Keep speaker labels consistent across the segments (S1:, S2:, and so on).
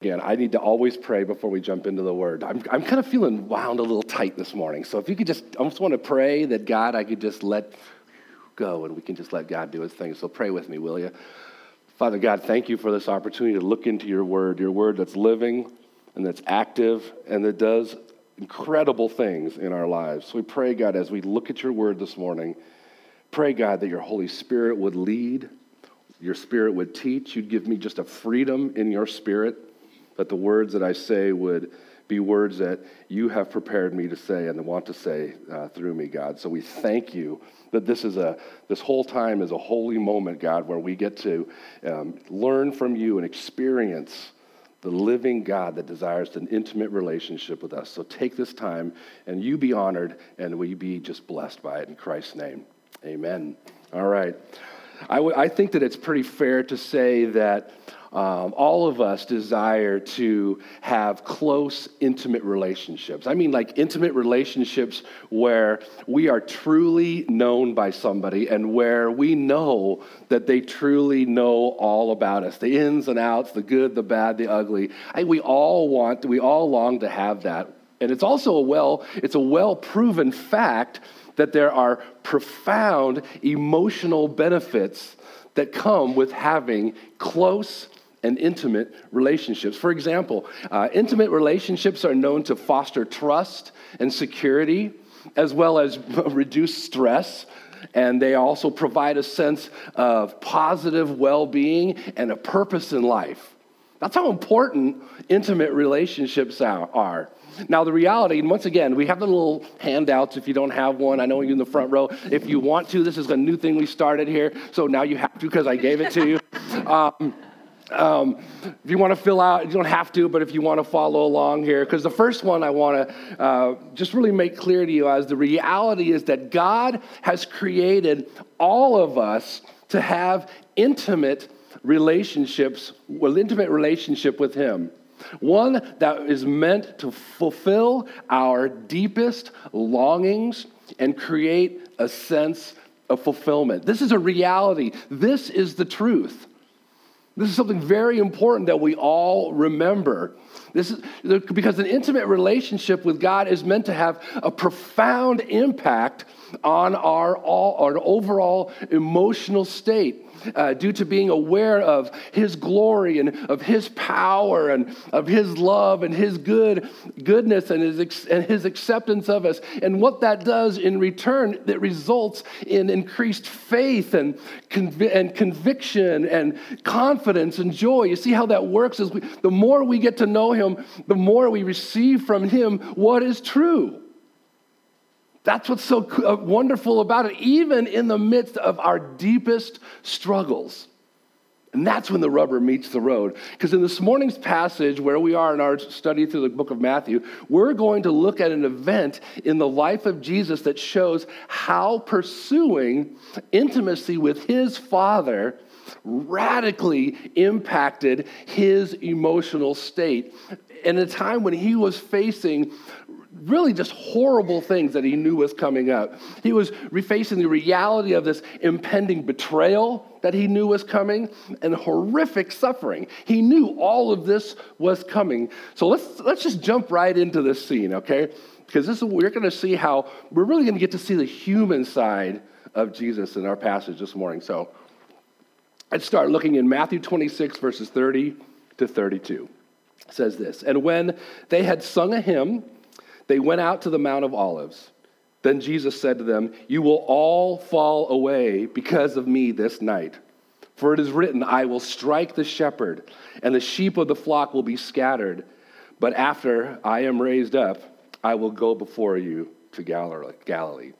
S1: Again, I need to always pray before we jump into the word. I'm, I'm kind of feeling wound a little tight this morning. So if you could just, I just want to pray that God, I could just let go and we can just let God do his thing. So pray with me, will you? Father God, thank you for this opportunity to look into your word, your word that's living and that's active and that does incredible things in our lives. So we pray, God, as we look at your word this morning, pray, God, that your Holy Spirit would lead, your spirit would teach. You'd give me just a freedom in your spirit that the words that I say would be words that you have prepared me to say and want to say uh, through me, God. So we thank you that this is a this whole time is a holy moment, God, where we get to um, learn from you and experience the living God that desires an intimate relationship with us. So take this time and you be honored and we be just blessed by it in Christ's name. Amen. All right. I, w- I think that it's pretty fair to say that um, all of us desire to have close, intimate relationships. I mean, like intimate relationships where we are truly known by somebody and where we know that they truly know all about us the ins and outs, the good, the bad, the ugly. I, we all want, we all long to have that. And it's also a well, it's a well proven fact that there are profound emotional benefits that come with having close and intimate relationships. For example, uh, intimate relationships are known to foster trust and security, as well as reduce stress. And they also provide a sense of positive well being and a purpose in life. That's how important intimate relationships are. Now, the reality, and once again, we have the little handouts if you don't have one. I know you're in the front row. If you want to, this is a new thing we started here. So now you have to because I gave it to you. Um, um, if you want to fill out, you don't have to, but if you want to follow along here, because the first one I want to uh, just really make clear to you as the reality is that God has created all of us to have intimate relationships, well, intimate relationship with Him. One that is meant to fulfill our deepest longings and create a sense of fulfillment. This is a reality. This is the truth. This is something very important that we all remember. This is because an intimate relationship with God is meant to have a profound impact on our, all, our overall emotional state uh, due to being aware of His glory and of His power and of His love and His good goodness and His and His acceptance of us. And what that does in return, that results in increased faith and conv- and conviction and confidence and joy. You see how that works? Is we, the more we get to know Him, the more we receive from Him what is true. That's what's so uh, wonderful about it, even in the midst of our deepest struggles. And that's when the rubber meets the road. Because in this morning's passage, where we are in our study through the book of Matthew, we're going to look at an event in the life of Jesus that shows how pursuing intimacy with his Father radically impacted his emotional state in a time when he was facing really just horrible things that he knew was coming up. He was facing the reality of this impending betrayal that he knew was coming and horrific suffering. He knew all of this was coming. So let's, let's just jump right into this scene, okay? Because this is, we're going to see how we're really going to get to see the human side of Jesus in our passage this morning. So let's start looking in Matthew 26, verses 30 to 32. It says this And when they had sung a hymn, they went out to the Mount of Olives. Then Jesus said to them, You will all fall away because of me this night. For it is written, I will strike the shepherd, and the sheep of the flock will be scattered. But after I am raised up, I will go before you to Galilee.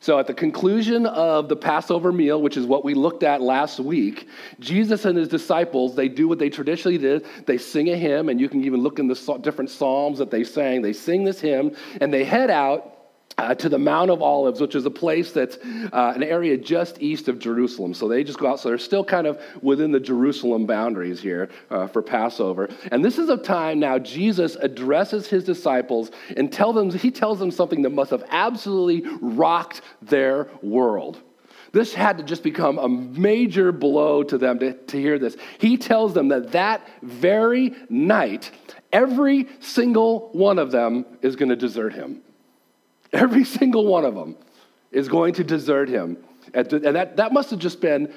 S1: So, at the conclusion of the Passover meal, which is what we looked at last week, Jesus and his disciples, they do what they traditionally did. They sing a hymn, and you can even look in the different psalms that they sang. They sing this hymn, and they head out uh, to the Mount of Olives, which is a place that's uh, an area just east of Jerusalem. So they just go out. So they're still kind of within the Jerusalem boundaries here uh, for Passover. And this is a time now Jesus addresses his disciples and tell them, he tells them something that must have absolutely rocked their world. This had to just become a major blow to them to, to hear this. He tells them that that very night, every single one of them is going to desert him. Every single one of them is going to desert him. And that, that must have just been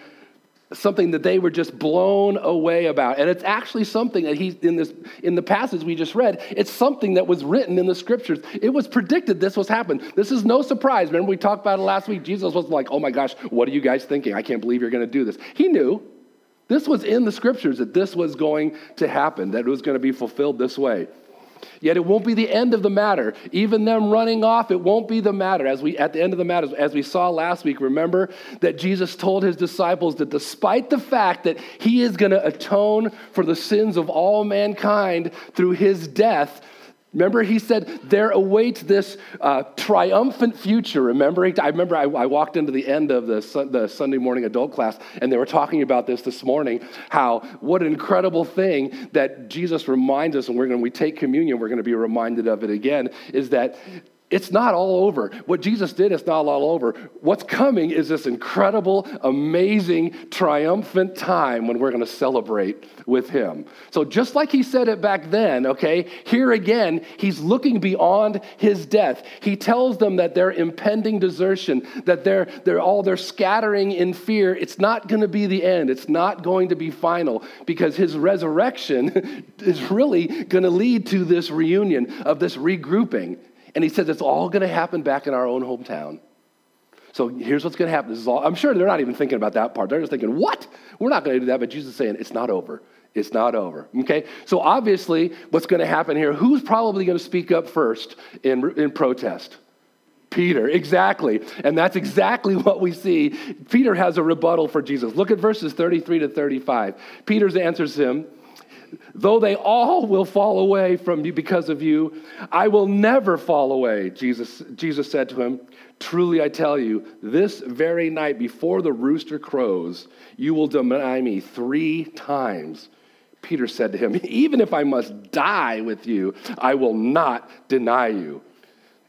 S1: something that they were just blown away about. And it's actually something that he in this in the passage we just read, it's something that was written in the scriptures. It was predicted this was happening. This is no surprise. Remember we talked about it last week. Jesus was like, "Oh my gosh, what are you guys thinking? I can't believe you're going to do this." He knew. This was in the scriptures that this was going to happen, that it was going to be fulfilled this way. Yet it won't be the end of the matter. Even them running off, it won't be the matter. As we at the end of the matter, as we saw last week, remember that Jesus told his disciples that despite the fact that he is going to atone for the sins of all mankind through his death, Remember, he said, there awaits this uh, triumphant future. Remember, I remember I, I, walked into the end of the, the Sunday morning adult class, and they were talking about this this morning how what an incredible thing that Jesus reminds us, and we're going we take communion, we're going to be reminded of it again, is that it's not all over. What Jesus did is not all over. What's coming is this incredible, amazing, triumphant time when we're going to celebrate with Him. So, just like He said it back then, okay, here again, He's looking beyond His death. He tells them that their impending desertion, that they're, they're all they're scattering in fear, it's not going to be the end. It's not going to be final because His resurrection is really going to lead to this reunion of this regrouping. And he says it's all going to happen back in our own hometown. So here's what's going to happen. This is all, I'm sure they're not even thinking about that part. They're just thinking, what? We're not going to do that. But Jesus is saying, it's not over. It's not over. Okay? So obviously, what's going to happen here? Who's probably going to speak up first in, in protest? Peter, exactly. And that's exactly what we see. Peter has a rebuttal for Jesus. Look at verses 33 to 35. Peter answers him Though they all will fall away from you because of you, I will never fall away, Jesus, Jesus said to him. Truly I tell you, this very night before the rooster crows, you will deny me three times. Peter said to him, Even if I must die with you, I will not deny you.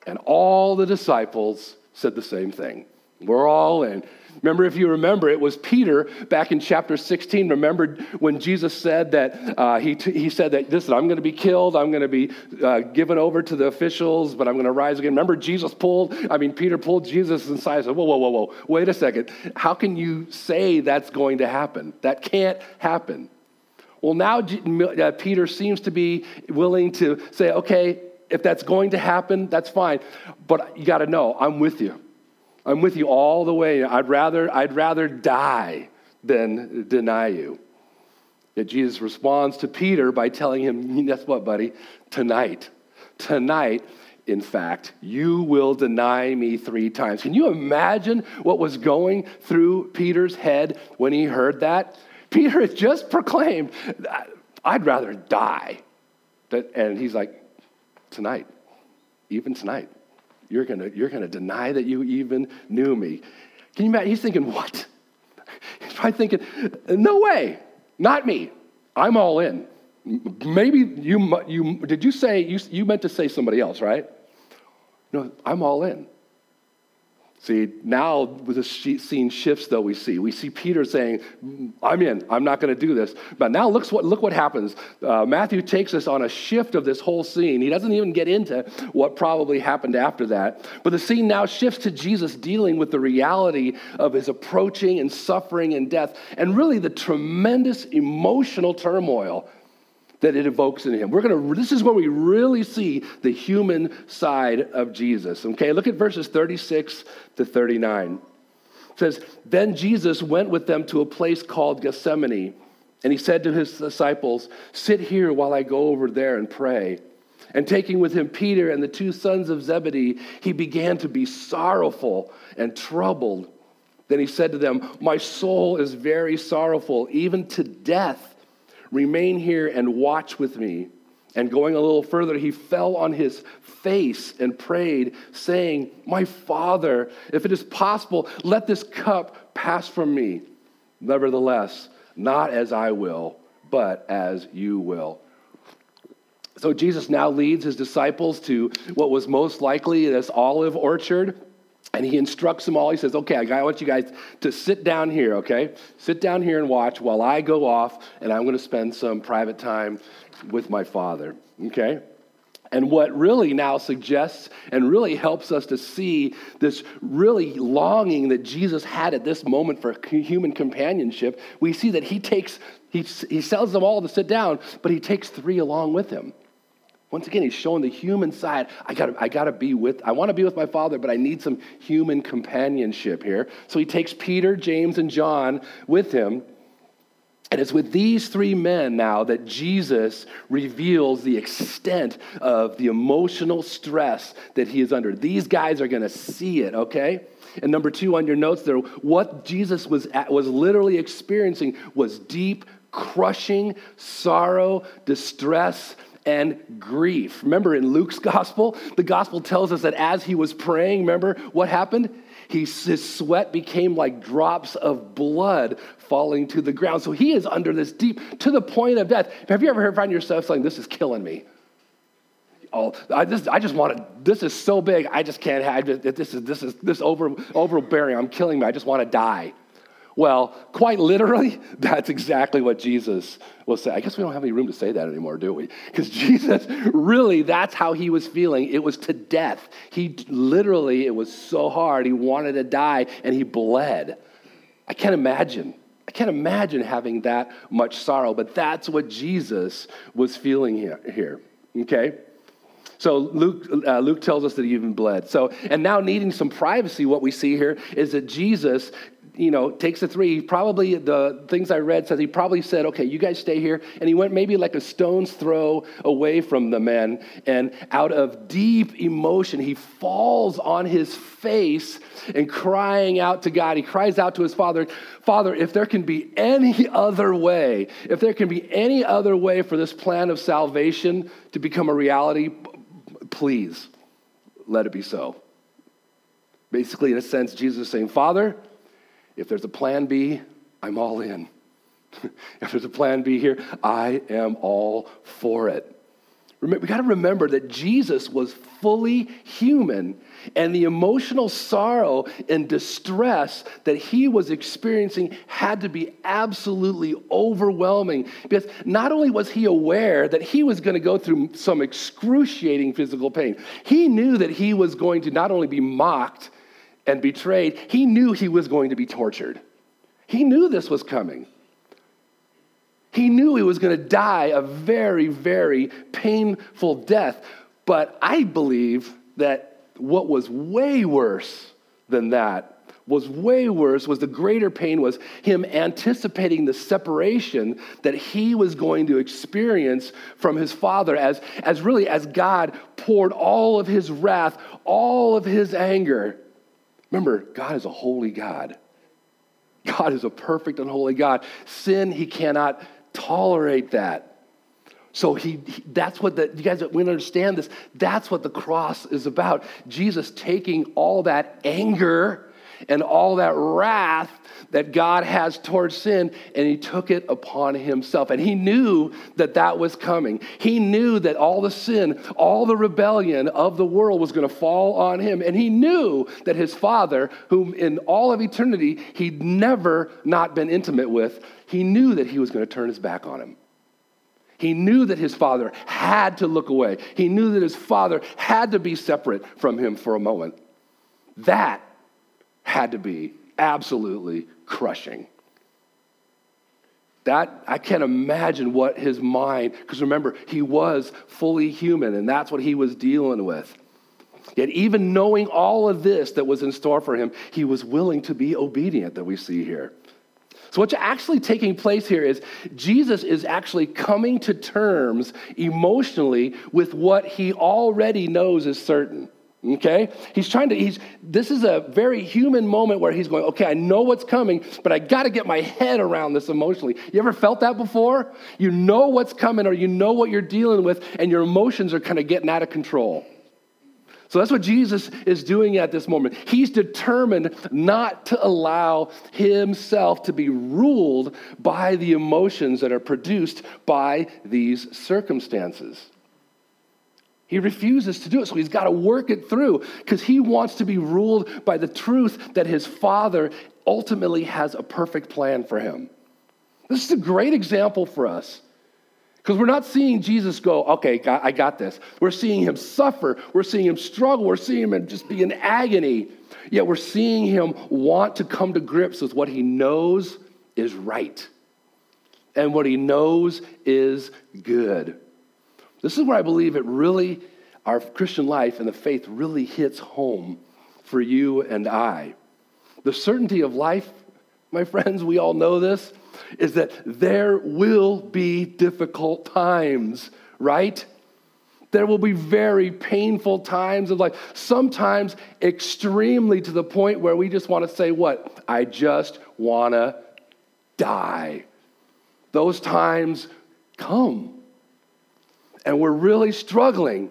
S1: And all the disciples said the same thing. We're all in. Remember, if you remember, it was Peter back in chapter 16. Remember when Jesus said that uh, he, t- he said that, listen, I'm going to be killed, I'm going to be uh, given over to the officials, but I'm going to rise again. Remember, Jesus pulled, I mean, Peter pulled Jesus inside and said, whoa, whoa, whoa, whoa, wait a second. How can you say that's going to happen? That can't happen. Well, now uh, Peter seems to be willing to say, okay, if that's going to happen, that's fine. But you got to know, I'm with you. I'm with you all the way. I'd rather, I'd rather die than deny you. Yet Jesus responds to Peter by telling him, Guess what, buddy? Tonight, tonight, in fact, you will deny me three times. Can you imagine what was going through Peter's head when he heard that? Peter had just proclaimed, I'd rather die. And he's like, Tonight, even tonight. You're going you're gonna deny that you even knew me. Can you imagine? He's thinking, What? He's probably thinking, No way, not me. I'm all in. Maybe you, you did you say, you, you meant to say somebody else, right? No, I'm all in. See, now the scene shifts, though, we see. We see Peter saying, I'm in, I'm not going to do this. But now look what, look what happens. Uh, Matthew takes us on a shift of this whole scene. He doesn't even get into what probably happened after that. But the scene now shifts to Jesus dealing with the reality of his approaching and suffering and death, and really the tremendous emotional turmoil that it evokes in him. We're to this is where we really see the human side of Jesus. Okay? Look at verses 36 to 39. It says, "Then Jesus went with them to a place called Gethsemane, and he said to his disciples, "Sit here while I go over there and pray." And taking with him Peter and the two sons of Zebedee, he began to be sorrowful and troubled. Then he said to them, My soul is very sorrowful, even to death. Remain here and watch with me. And going a little further, he fell on his face and prayed, saying, My father, if it is possible, let this cup pass from me. Nevertheless, not as I will, but as you will. So Jesus now leads his disciples to what was most likely this olive orchard And he instructs them all. He says, Okay, I want you guys to sit down here, okay? Sit down here and watch while I go off and I'm going to spend some private time with my father, okay? And what really now suggests and really helps us to see this really longing that Jesus had at this moment for human companionship, we see that he takes, he, he tells them all to sit down, but he takes three along with him. Once again, he's showing the human side. I gotta, I gotta be with, I wanna be with my father, but I need some human companionship here. So he takes Peter, James, and John with him. And it's with these three men now that Jesus reveals the extent of the emotional stress that he is under. These guys are gonna see it, okay? And number two on your notes there, what Jesus was, at, was literally experiencing was deep, crushing sorrow, distress, and grief. Remember in Luke's gospel, the gospel tells us that as he was praying, remember what happened? He, his sweat became like drops of blood falling to the ground. So he is under this deep, to the point of death. Have you ever found yourself saying, This is killing me? Oh, I just, I just want to, this is so big, I just can't have, this is, this is, this over, overbearing, I'm killing me, I just want to die. Well, quite literally, that's exactly what Jesus will say. I guess we don't have any room to say that anymore, do we? Because Jesus, really, that's how he was feeling. It was to death. He literally, it was so hard. He wanted to die and he bled. I can't imagine. I can't imagine having that much sorrow, but that's what Jesus was feeling here. here okay? So Luke, uh, Luke tells us that he even bled. So, and now needing some privacy, what we see here is that Jesus you know, takes the three. Probably the things I read says he probably said, okay, you guys stay here. And he went maybe like a stone's throw away from the men. And out of deep emotion, he falls on his face and crying out to God. He cries out to his father, Father, if there can be any other way, if there can be any other way for this plan of salvation to become a reality, please let it be so. Basically, in a sense, Jesus is saying, Father, if there's a plan B, I'm all in. if there's a plan B here, I am all for it. We got to remember that Jesus was fully human, and the emotional sorrow and distress that he was experiencing had to be absolutely overwhelming. Because not only was he aware that he was going to go through some excruciating physical pain, he knew that he was going to not only be mocked and betrayed, he knew he was going to be tortured. He knew this was coming. He knew he was going to die a very, very painful death. But I believe that what was way worse than that was way worse was the greater pain was him anticipating the separation that he was going to experience from his father as, as really as god poured all of his wrath all of his anger Remember, God is a holy God. God is a perfect and holy God. Sin, he cannot tolerate that. So he, he, that's what the you guys we understand this. That's what the cross is about. Jesus taking all that anger and all that wrath that God has towards sin, and he took it upon himself. And he knew that that was coming. He knew that all the sin, all the rebellion of the world was going to fall on him. And he knew that his father, whom in all of eternity he'd never not been intimate with, he knew that he was going to turn his back on him. He knew that his father had to look away. He knew that his father had to be separate from him for a moment. That had to be absolutely crushing. That, I can't imagine what his mind, because remember, he was fully human, and that's what he was dealing with. Yet, even knowing all of this that was in store for him, he was willing to be obedient, that we see here. So, what's actually taking place here is Jesus is actually coming to terms emotionally with what he already knows is certain. Okay? He's trying to, he's, this is a very human moment where he's going, okay, I know what's coming, but I got to get my head around this emotionally. You ever felt that before? You know what's coming or you know what you're dealing with, and your emotions are kind of getting out of control. So that's what Jesus is doing at this moment. He's determined not to allow himself to be ruled by the emotions that are produced by these circumstances. He refuses to do it, so he's got to work it through because he wants to be ruled by the truth that his father ultimately has a perfect plan for him. This is a great example for us because we're not seeing Jesus go, okay, I got this. We're seeing him suffer. We're seeing him struggle. We're seeing him just be in agony. Yet we're seeing him want to come to grips with what he knows is right and what he knows is good. This is where I believe it really, our Christian life and the faith really hits home for you and I. The certainty of life, my friends, we all know this, is that there will be difficult times, right? There will be very painful times of life, sometimes extremely to the point where we just want to say, What? I just want to die. Those times come. And we're really struggling.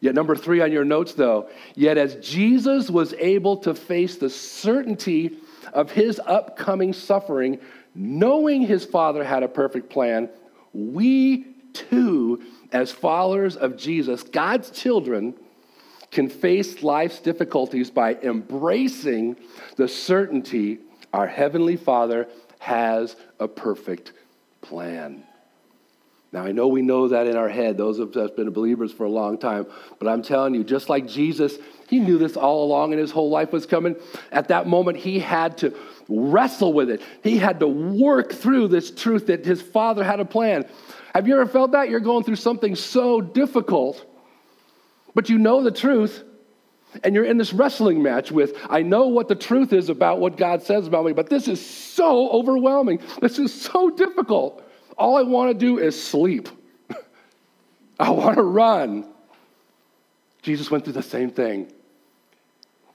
S1: Yet, number three on your notes, though, yet as Jesus was able to face the certainty of his upcoming suffering, knowing his Father had a perfect plan, we too, as followers of Jesus, God's children, can face life's difficulties by embracing the certainty our Heavenly Father has a perfect plan. Now, I know we know that in our head, those of us that have been believers for a long time, but I'm telling you, just like Jesus, he knew this all along and his whole life was coming. At that moment, he had to wrestle with it. He had to work through this truth that his father had a plan. Have you ever felt that? You're going through something so difficult, but you know the truth, and you're in this wrestling match with, I know what the truth is about what God says about me, but this is so overwhelming. This is so difficult. All I want to do is sleep. I want to run. Jesus went through the same thing.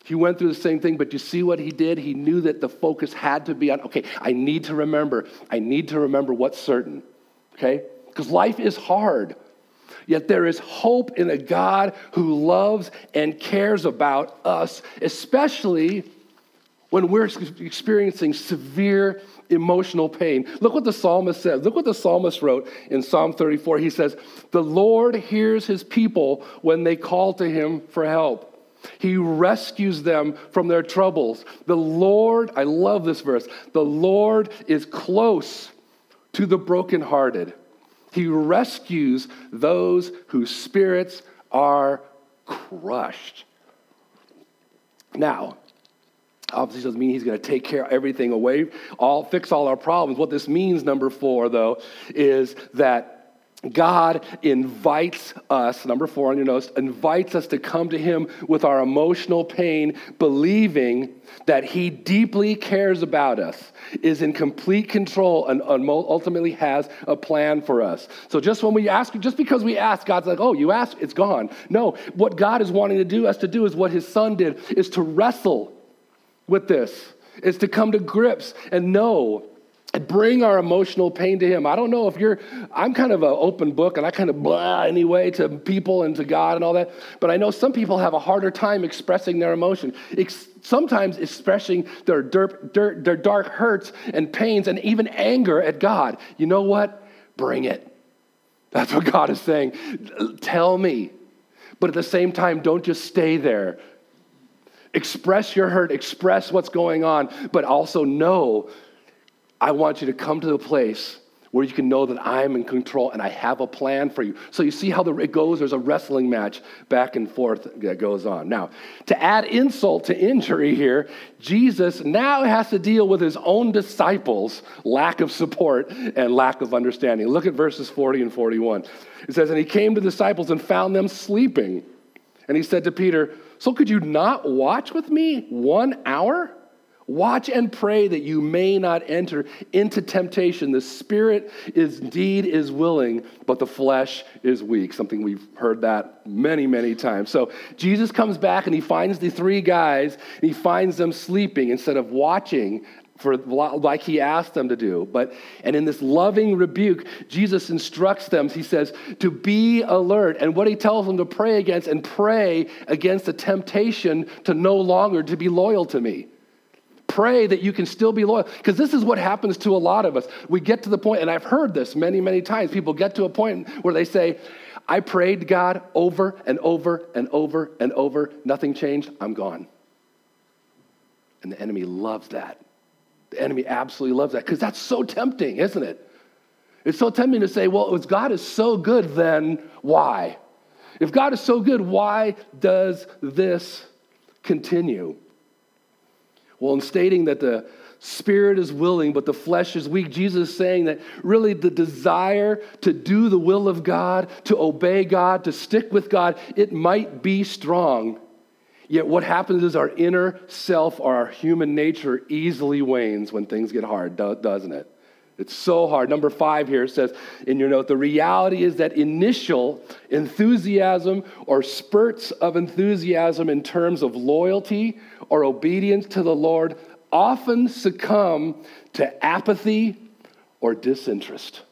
S1: He went through the same thing, but you see what he did? He knew that the focus had to be on, okay, I need to remember. I need to remember what's certain, okay? Because life is hard. Yet there is hope in a God who loves and cares about us, especially when we're experiencing severe emotional pain. Look what the psalmist says. Look what the psalmist wrote in Psalm 34. He says, The Lord hears his people when they call to him for help. He rescues them from their troubles. The Lord, I love this verse, the Lord is close to the brokenhearted. He rescues those whose spirits are crushed. Now, obviously doesn't mean he's going to take care of everything away, all fix all our problems. What this means, number four, though, is that God invites us, number four on your notes, invites us to come to Him with our emotional pain, believing that He deeply cares about us, is in complete control, and ultimately has a plan for us. So just when we ask, just because we ask, God's like, oh, you asked, it's gone. No, what God is wanting to do us to do is what His Son did, is to wrestle with this, is to come to grips and know and bring our emotional pain to him. I don't know if you're i'm kind of an open book and i kind of blah anyway to people and to god and all that but i know some people have a harder time expressing their emotion Ex- sometimes expressing their, dirt, dirt, their dark hurts and pains and even anger at god. You know what? Bring it. That's what god is saying. Tell me. But at the same time don't just stay there express your hurt express what's going on but also know I want you to come to the place where you can know that I'm in control and I have a plan for you. So you see how the, it goes? There's a wrestling match back and forth that goes on. Now, to add insult to injury here, Jesus now has to deal with his own disciples' lack of support and lack of understanding. Look at verses 40 and 41. It says, And he came to the disciples and found them sleeping. And he said to Peter, So could you not watch with me one hour? Watch and pray that you may not enter into temptation. The spirit is indeed is willing, but the flesh is weak. Something we've heard that many, many times. So Jesus comes back and he finds the three guys and he finds them sleeping instead of watching for like he asked them to do. But and in this loving rebuke, Jesus instructs them. He says to be alert, and what he tells them to pray against and pray against the temptation to no longer to be loyal to me. Pray that you can still be loyal. Because this is what happens to a lot of us. We get to the point, and I've heard this many, many times. People get to a point where they say, I prayed God over and over and over and over, nothing changed, I'm gone. And the enemy loves that. The enemy absolutely loves that because that's so tempting, isn't it? It's so tempting to say, well, if God is so good, then why? If God is so good, why does this continue? Well, in stating that the spirit is willing, but the flesh is weak, Jesus is saying that really the desire to do the will of God, to obey God, to stick with God, it might be strong. Yet what happens is our inner self, our human nature, easily wanes when things get hard, doesn't it? It's so hard. Number five here says in your note the reality is that initial enthusiasm or spurts of enthusiasm in terms of loyalty or obedience to the Lord often succumb to apathy or disinterest.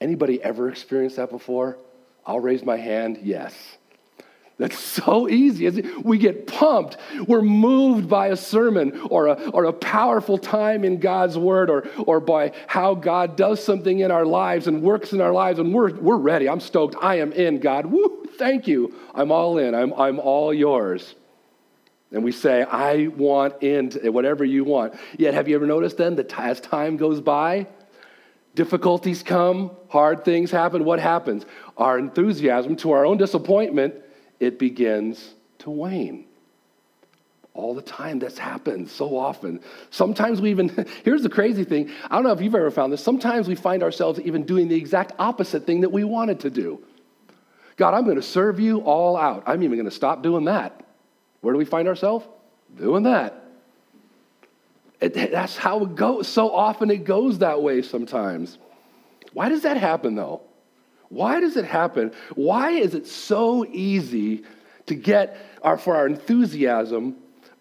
S1: Anybody ever experienced that before? I'll raise my hand, yes. That's so easy. We get pumped. We're moved by a sermon or a, or a powerful time in God's word or, or by how God does something in our lives and works in our lives, and we're, we're ready. I'm stoked. I am in, God. Woo, thank you. I'm all in. I'm, I'm all yours. And we say, I want in whatever you want. Yet, have you ever noticed then that as time goes by, difficulties come, hard things happen? What happens? Our enthusiasm, to our own disappointment, it begins to wane. All the time, this happens so often. Sometimes we even, here's the crazy thing I don't know if you've ever found this, sometimes we find ourselves even doing the exact opposite thing that we wanted to do. God, I'm going to serve you all out. I'm even going to stop doing that. Where do we find ourselves? Doing that. It, that's how it goes. So often it goes that way sometimes. Why does that happen though? Why does it happen? Why is it so easy to get our, for our enthusiasm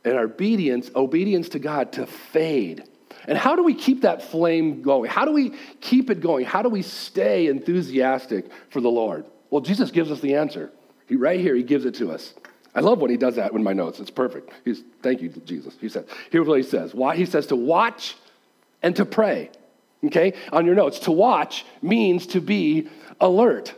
S1: and our obedience, obedience to God to fade? And how do we keep that flame going? How do we keep it going? How do we stay enthusiastic for the Lord? Well, Jesus gives us the answer. He, right here, he gives it to us. I love when he does that in my notes. It's perfect. He's, thank you, Jesus. He said, here's what he says. Why? He says to watch and to pray. Okay? On your notes, to watch means to be alert.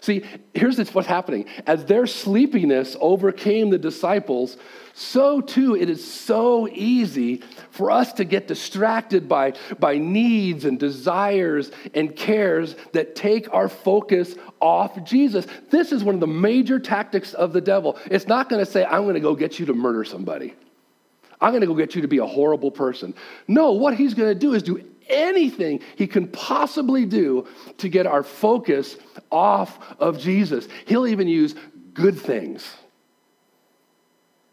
S1: See, here's what's happening. As their sleepiness overcame the disciples, so too it is so easy for us to get distracted by, by needs and desires and cares that take our focus off Jesus. This is one of the major tactics of the devil. It's not going to say, I'm going to go get you to murder somebody. I'm going to go get you to be a horrible person. No, what he's going to do is do anything he can possibly do to get our focus off of Jesus. He'll even use good things.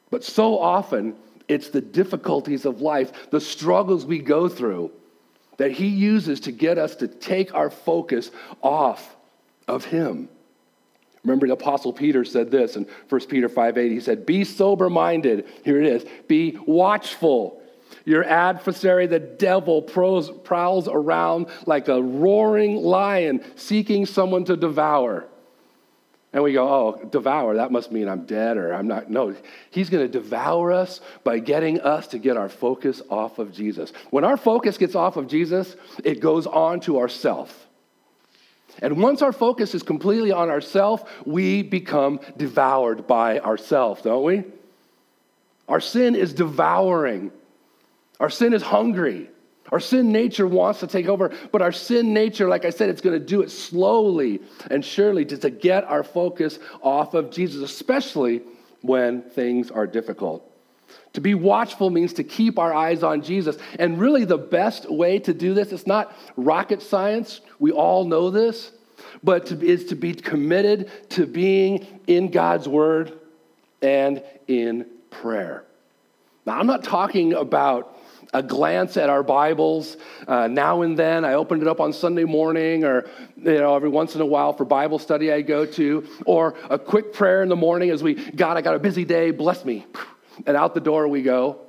S1: But so often, it's the difficulties of life, the struggles we go through, that he uses to get us to take our focus off of him. Remember, the Apostle Peter said this in 1 Peter 5 8. He said, Be sober minded. Here it is. Be watchful. Your adversary, the devil, prowls around like a roaring lion seeking someone to devour. And we go, oh, devour, that must mean I'm dead or I'm not. No, he's going to devour us by getting us to get our focus off of Jesus. When our focus gets off of Jesus, it goes on to ourself. And once our focus is completely on ourself, we become devoured by ourself, don't we? Our sin is devouring. Our sin is hungry. Our sin nature wants to take over, but our sin nature, like I said, it's going to do it slowly and surely to, to get our focus off of Jesus, especially when things are difficult. To be watchful means to keep our eyes on Jesus. And really, the best way to do this, it's not rocket science. We all know this, but to, is to be committed to being in God's word and in prayer. Now, I'm not talking about a glance at our Bibles uh, now and then. I opened it up on Sunday morning, or you know, every once in a while for Bible study I go to, or a quick prayer in the morning as we, God, I got a busy day, bless me, and out the door we go.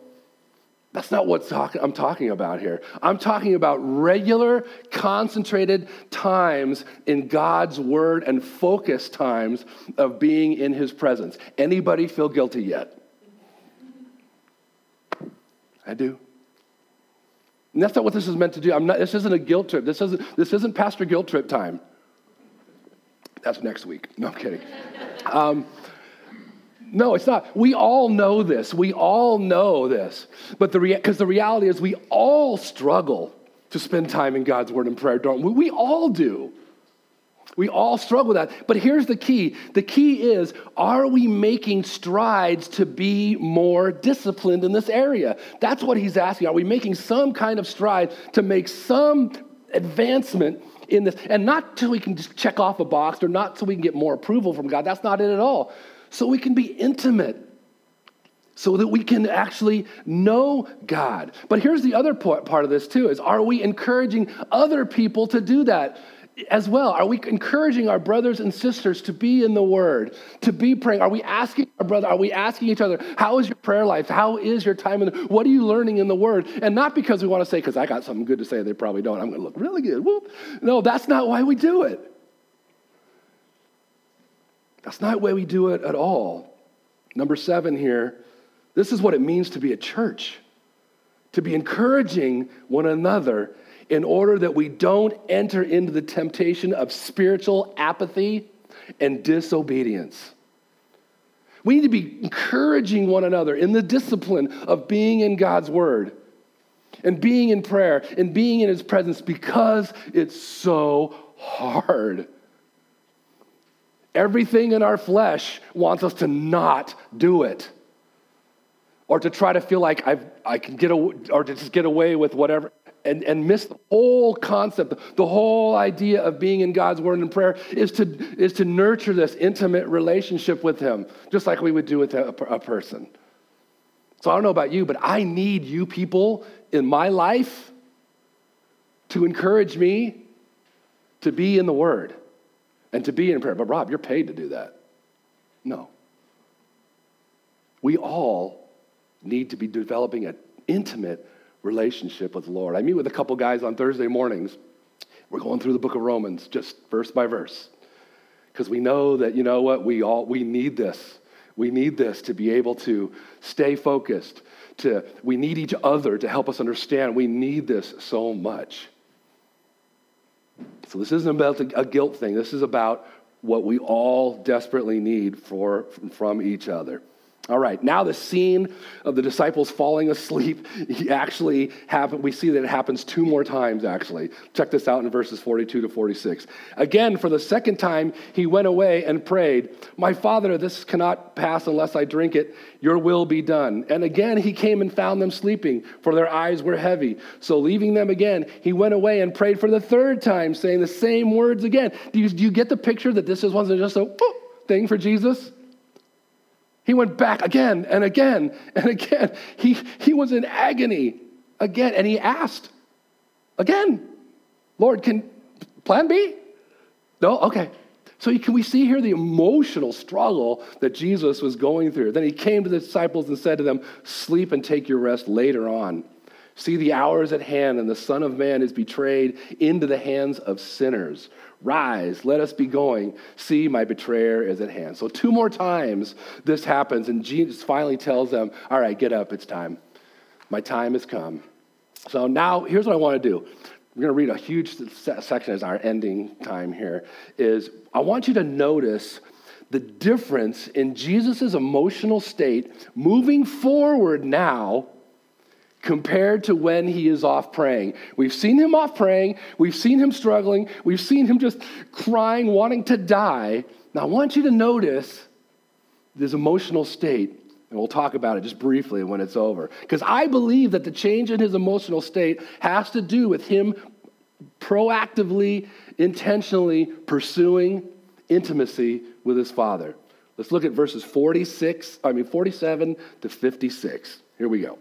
S1: That's not what talk, I'm talking about here. I'm talking about regular, concentrated times in God's Word and focused times of being in His presence. Anybody feel guilty yet? I do. And that's not what this is meant to do. I'm not, this isn't a guilt trip. This isn't, this isn't Pastor Guilt Trip time. That's next week. No, I'm kidding. Um, no, it's not. We all know this. We all know this. But the because rea- the reality is we all struggle to spend time in God's word and prayer, don't we? We all do. We all struggle with that. But here's the key the key is are we making strides to be more disciplined in this area? That's what he's asking. Are we making some kind of stride to make some advancement in this? And not so we can just check off a box or not so we can get more approval from God. That's not it at all. So we can be intimate so that we can actually know God. But here's the other part of this too is are we encouraging other people to do that? As well, are we encouraging our brothers and sisters to be in the Word, to be praying? Are we asking our brother? Are we asking each other, "How is your prayer life? How is your time in? The, what are you learning in the Word?" And not because we want to say, "Because I got something good to say." They probably don't. I'm going to look really good. Whoop. No, that's not why we do it. That's not why we do it at all. Number seven here this is what it means to be a church, to be encouraging one another in order that we don't enter into the temptation of spiritual apathy and disobedience. We need to be encouraging one another in the discipline of being in God's word and being in prayer and being in his presence because it's so hard. Everything in our flesh wants us to not do it or to try to feel like I've, I can get away, or to just get away with whatever and, and miss the whole concept, the whole idea of being in God's word and prayer is to, is to nurture this intimate relationship with Him, just like we would do with a, a person. So I don't know about you, but I need you people in my life to encourage me to be in the Word and to be in prayer. But Rob, you're paid to do that. No. We all need to be developing an intimate relationship with the Lord. I meet with a couple guys on Thursday mornings. We're going through the book of Romans just verse by verse. Because we know that, you know what, we all we need this. We need this to be able to stay focused. To we need each other to help us understand. We need this so much. So this isn't about a guilt thing. This is about what we all desperately need for, from each other. All right, now the scene of the disciples falling asleep actually happened. We see that it happens two more times, actually. Check this out in verses 42 to 46. Again, for the second time, he went away and prayed, My father, this cannot pass unless I drink it. Your will be done. And again, he came and found them sleeping, for their eyes were heavy. So, leaving them again, he went away and prayed for the third time, saying the same words again. Do you, do you get the picture that this is wasn't just a thing for Jesus? He went back again and again and again. He, he was in agony again, and he asked again, Lord, can plan B? No? Okay. So can we see here the emotional struggle that Jesus was going through? Then he came to the disciples and said to them, Sleep and take your rest later on. See, the hour is at hand, and the Son of Man is betrayed into the hands of sinners. Rise, let us be going. See, my betrayer is at hand. So, two more times this happens, and Jesus finally tells them, All right, get up, it's time. My time has come. So, now here's what I want to do. We're going to read a huge section as our ending time here. Is I want you to notice the difference in Jesus' emotional state moving forward now compared to when he is off praying. We've seen him off praying, we've seen him struggling, we've seen him just crying, wanting to die. Now, I want you to notice this emotional state, and we'll talk about it just briefly when it's over. Because I believe that the change in his emotional state has to do with him proactively, intentionally pursuing intimacy with his father. Let's look at verses 46, I mean 47 to 56. Here we go.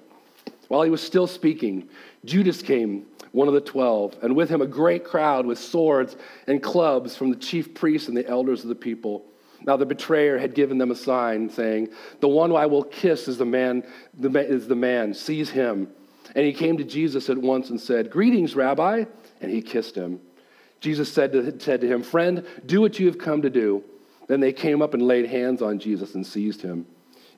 S1: While he was still speaking, Judas came, one of the twelve, and with him a great crowd with swords and clubs from the chief priests and the elders of the people. Now the betrayer had given them a sign, saying, "The one I will kiss is the man. Is the man. Seize him." And he came to Jesus at once and said, "Greetings, Rabbi," and he kissed him. Jesus said to, said to him, "Friend, do what you have come to do." Then they came up and laid hands on Jesus and seized him.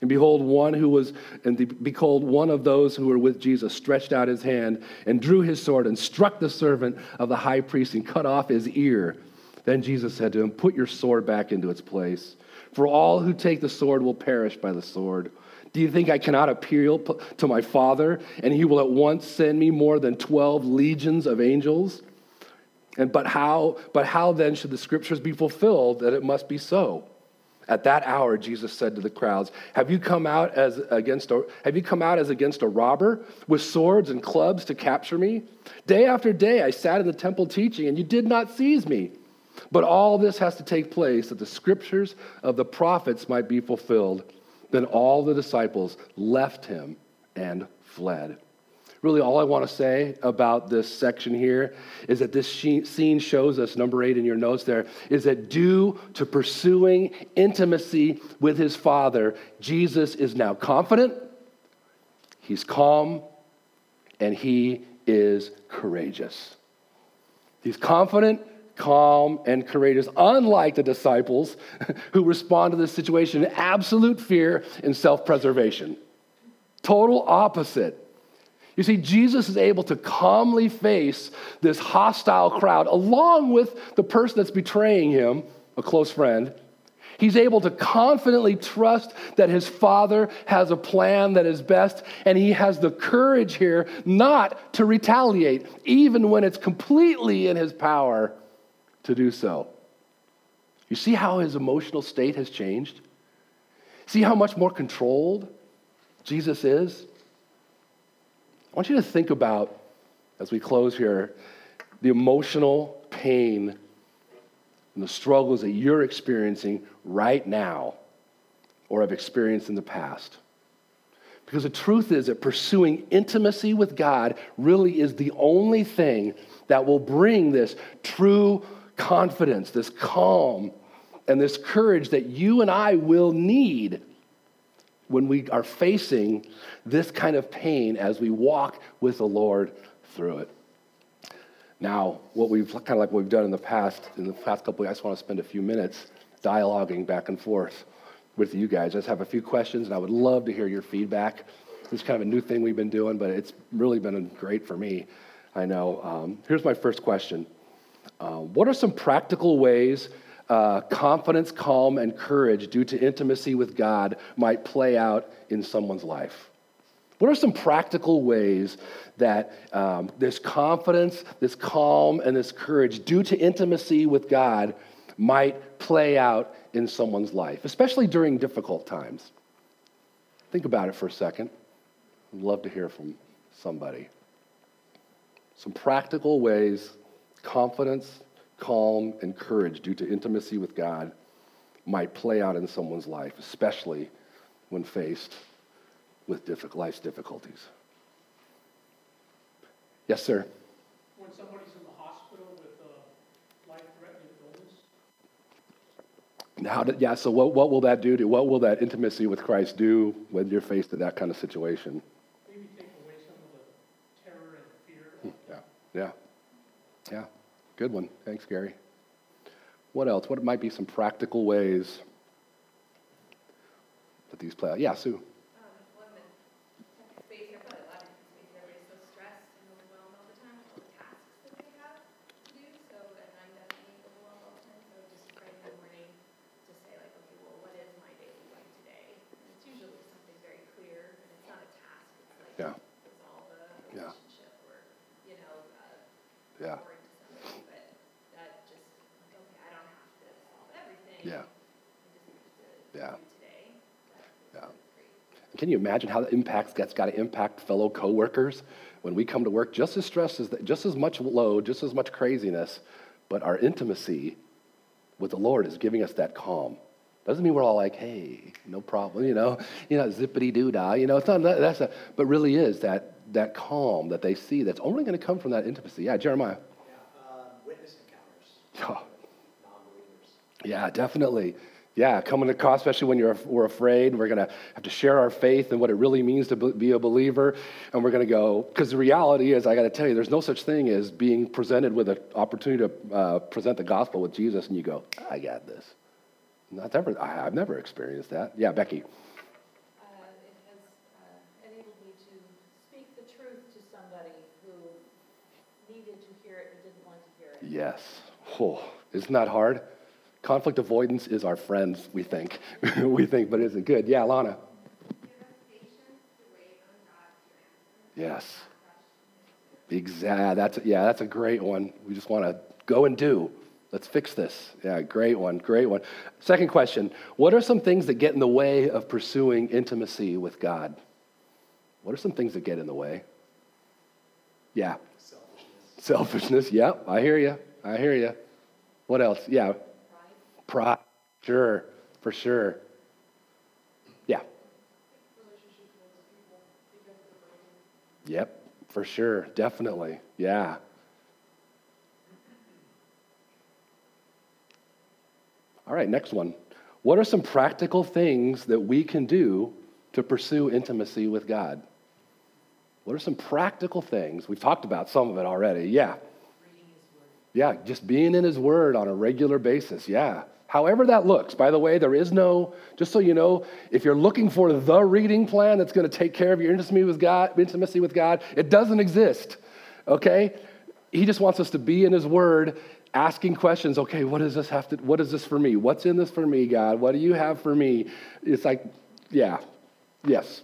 S1: And behold, one who was, and the, one of those who were with Jesus stretched out his hand and drew his sword and struck the servant of the high priest and cut off his ear. Then Jesus said to him, Put your sword back into its place, for all who take the sword will perish by the sword. Do you think I cannot appeal to my Father, and he will at once send me more than 12 legions of angels? And but how, but how then should the scriptures be fulfilled that it must be so? At that hour, Jesus said to the crowds, Have you come out as against a, have you come out as against a robber with swords and clubs to capture me? Day after day I sat in the temple teaching, and you did not seize me. But all this has to take place that the scriptures of the prophets might be fulfilled. Then all the disciples left him and fled. Really, all I want to say about this section here is that this scene shows us, number eight in your notes there, is that due to pursuing intimacy with his Father, Jesus is now confident, he's calm, and he is courageous. He's confident, calm, and courageous, unlike the disciples who respond to this situation in absolute fear and self preservation. Total opposite. You see, Jesus is able to calmly face this hostile crowd along with the person that's betraying him, a close friend. He's able to confidently trust that his father has a plan that is best, and he has the courage here not to retaliate, even when it's completely in his power to do so. You see how his emotional state has changed? See how much more controlled Jesus is? I want you to think about, as we close here, the emotional pain and the struggles that you're experiencing right now or have experienced in the past. Because the truth is that pursuing intimacy with God really is the only thing that will bring this true confidence, this calm, and this courage that you and I will need when we are facing this kind of pain as we walk with the Lord through it. Now, what we've kind of like what we've done in the past, in the past couple weeks, I just want to spend a few minutes dialoguing back and forth with you guys. I just have a few questions, and I would love to hear your feedback. It's kind of a new thing we've been doing, but it's really been great for me. I know. Um, here's my first question uh, What are some practical ways uh, confidence, calm, and courage due to intimacy with God might play out in someone's life? What are some practical ways that um, this confidence, this calm, and this courage due to intimacy with God might play out in someone's life, especially during difficult times? Think about it for a second. I'd love to hear from somebody. Some practical ways confidence, calm, and courage due to intimacy with God might play out in someone's life, especially when faced with difficult, life's difficulties. Yes, sir.
S2: When somebody's in the hospital with a life-threatening illness.
S1: How did, yeah, so what, what will that do to, what will that intimacy with Christ do when you're faced with that kind of situation?
S2: Maybe take away some of the terror and fear.
S1: Hmm, yeah, yeah, yeah. Good one. Thanks, Gary. What else? What might be some practical ways that these play out? Yeah, Sue. Can you imagine how that impacts that's got to impact fellow coworkers when we come to work just as stressed as that, just as much load, just as much craziness, but our intimacy with the Lord is giving us that calm. Doesn't mean we're all like, hey, no problem, you know, you know, zippity doo dah, you know. It's not that, that's a, but really is that that calm that they see that's only going to come from that intimacy. Yeah, Jeremiah.
S3: Yeah, uh, witness encounters.
S1: Yeah, definitely yeah, coming to cost, especially when you're, we're afraid. We're going to have to share our faith and what it really means to be a believer. And we're going to go, because the reality is, I got to tell you, there's no such thing as being presented with an opportunity to uh, present the gospel with Jesus and you go, I got this. That's ever, I, have never experienced that. Yeah, Becky.
S4: Uh, it has uh, enabled me to speak the truth to somebody who needed to hear it but didn't want to hear it.
S1: Yes. Oh, Isn't that hard? Conflict avoidance is our friends, we think. we think, but is it good? Yeah, Lana. Yes. Exactly. That's yeah. That's a great one. We just want to go and do. Let's fix this. Yeah, great one. Great one. Second question: What are some things that get in the way of pursuing intimacy with God? What are some things that get in the way? Yeah. Selfishness. Selfishness. Yep. I hear you. I hear you. What else? Yeah. Pride. Sure. For sure. Yeah. Yep. For sure. Definitely. Yeah. All right, next one. What are some practical things that we can do to pursue intimacy with God? What are some practical things? We've talked about some of it already. Yeah. Yeah, just being in His Word on a regular basis. Yeah. However that looks. By the way, there is no, just so you know, if you're looking for the reading plan that's going to take care of your intimacy with God, intimacy with God, it doesn't exist. Okay? He just wants us to be in His Word, asking questions. Okay, what does this have to? What is this for me? What's in this for me, God? What do you have for me? It's like, yeah, yes.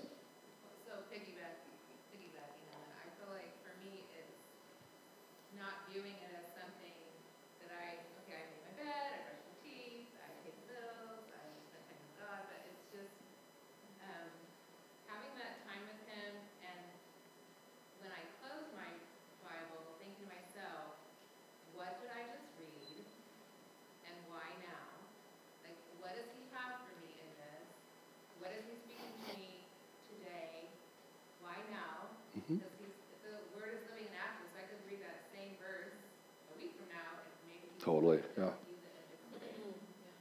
S4: Mm-hmm. Because he's, the word is living and active, so I could read that same verse a week from now and maybe.
S1: Totally, yeah.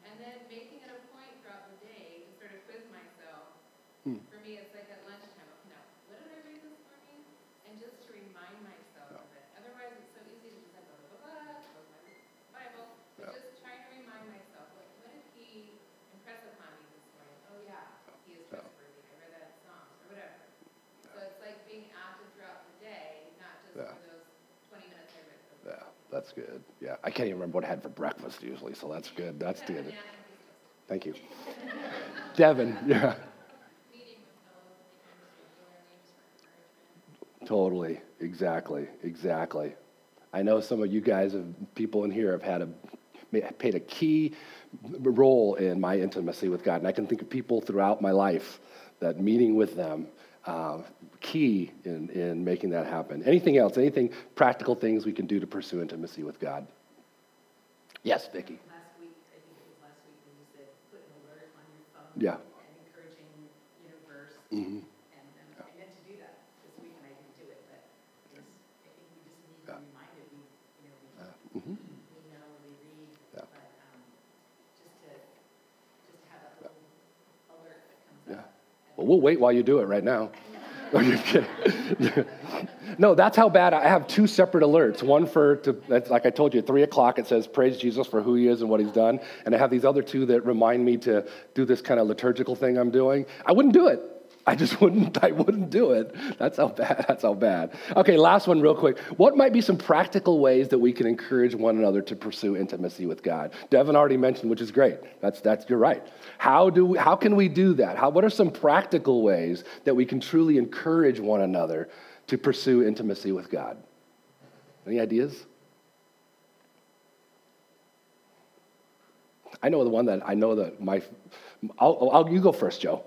S4: And then making it a point throughout the day to sort of quiz myself. Hmm. For me, it's like at lunchtime, okay, now, what did I read this morning? And just to remind myself yeah. of it. Otherwise, it's so easy to just like, blah, blah, blah, close my Bible. Yeah. Just trying to remind myself, like, what did he impress upon me this morning? Oh, yeah, he is trustworthy. I read that in Psalms or whatever. So it's like being
S1: That's good. Yeah, I can't even remember what I had for breakfast usually, so that's good. That's good. Thank you. Devin, yeah. Totally, exactly, exactly. I know some of you guys have people in here have had a played a key role in my intimacy with God, and I can think of people throughout my life that meeting with them uh, key in, in making that happen. Anything else? Anything practical things we can do to pursue intimacy with God? Yes, Vicki.
S5: Last week, I think it was last week when you said put an alert on your phone.
S1: Yeah.
S5: And encouraging, you know, verse. Mm-hmm. And, and yeah. I meant to do that this week and I didn't do it, but was, I think we just need to be reminded. We, you know, we, uh, mm-hmm. we know, we read, yeah. but um, just to just have that little alert that comes yeah.
S1: Well, we'll wait while you do it right now. no, that's how bad I have two separate alerts. One for, to, like I told you, at 3 o'clock it says, Praise Jesus for who he is and what he's done. And I have these other two that remind me to do this kind of liturgical thing I'm doing. I wouldn't do it. I just wouldn't, I wouldn't do it. That's how bad, that's how bad. Okay, last one real quick. What might be some practical ways that we can encourage one another to pursue intimacy with God? Devin already mentioned, which is great. That's, that's, you're right. How do we, how can we do that? How, what are some practical ways that we can truly encourage one another to pursue intimacy with God? Any ideas? I know the one that I know that my, I'll, I'll you go first, Joe.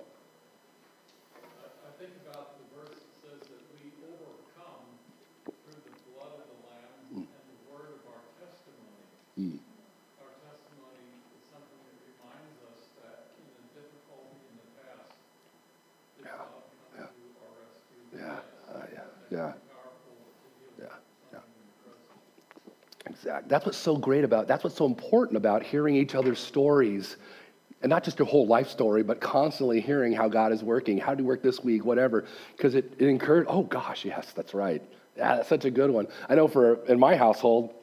S1: Yeah. Yeah. Yeah. Exactly. That's what's so great about, that's what's so important about hearing each other's stories. And not just your whole life story, but constantly hearing how God is working, how do you work this week, whatever. Because it, it encouraged, oh gosh, yes, that's right. Yeah, that's such a good one. I know for in my household,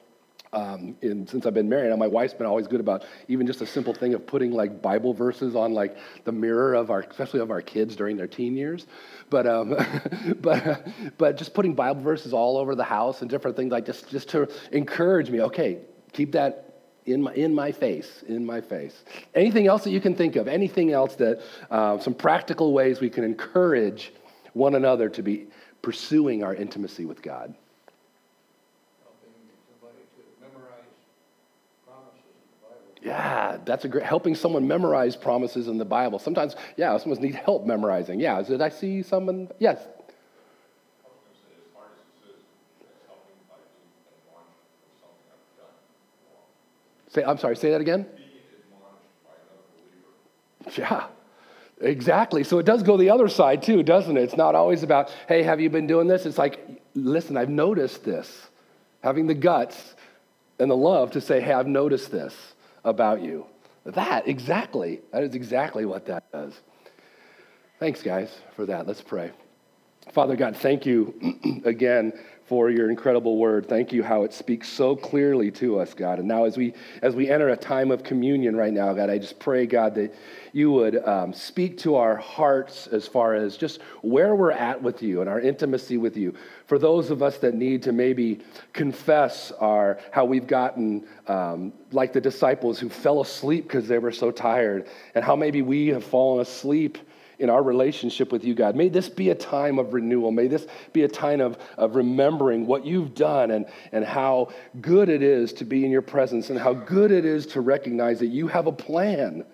S1: um, in, since I've been married, my wife's been always good about even just a simple thing of putting like Bible verses on like the mirror of our, especially of our kids during their teen years. But, um, but, but just putting Bible verses all over the house and different things like just, just to encourage me. Okay, keep that in my, in my face, in my face. Anything else that you can think of? Anything else that, uh, some practical ways we can encourage one another to be pursuing our intimacy with God?
S6: helping somebody to memorize promises in the Bible.
S1: Yeah, that's a great, helping someone memorize promises in the Bible. Sometimes, yeah, someone need help memorizing. Yeah, did I see someone? Yes.
S7: Say,
S1: I'm sorry, say that again? Yeah, exactly. So it does go the other side too, doesn't it? It's not always about, hey, have you been doing this? It's like, listen, I've noticed this. Having the guts and the love to say, hey, I've noticed this about you. That, exactly. That is exactly what that does. Thanks, guys, for that. Let's pray. Father God, thank you again for your incredible word. Thank you how it speaks so clearly to us, God. And now as we as we enter a time of communion right now, God, I just pray, God, that you would um, speak to our hearts as far as just where we're at with you and our intimacy with you. For those of us that need to maybe confess our how we've gotten um, like the disciples who fell asleep because they were so tired, and how maybe we have fallen asleep in our relationship with you, God. May this be a time of renewal. May this be a time of, of remembering what you've done and, and how good it is to be in your presence and how good it is to recognize that you have a plan,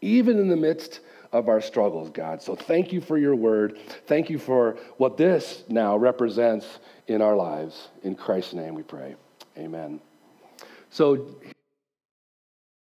S1: even in the midst of our struggles, God. So thank you for your word. Thank you for what this now represents in our lives. In Christ's name we pray. Amen. So,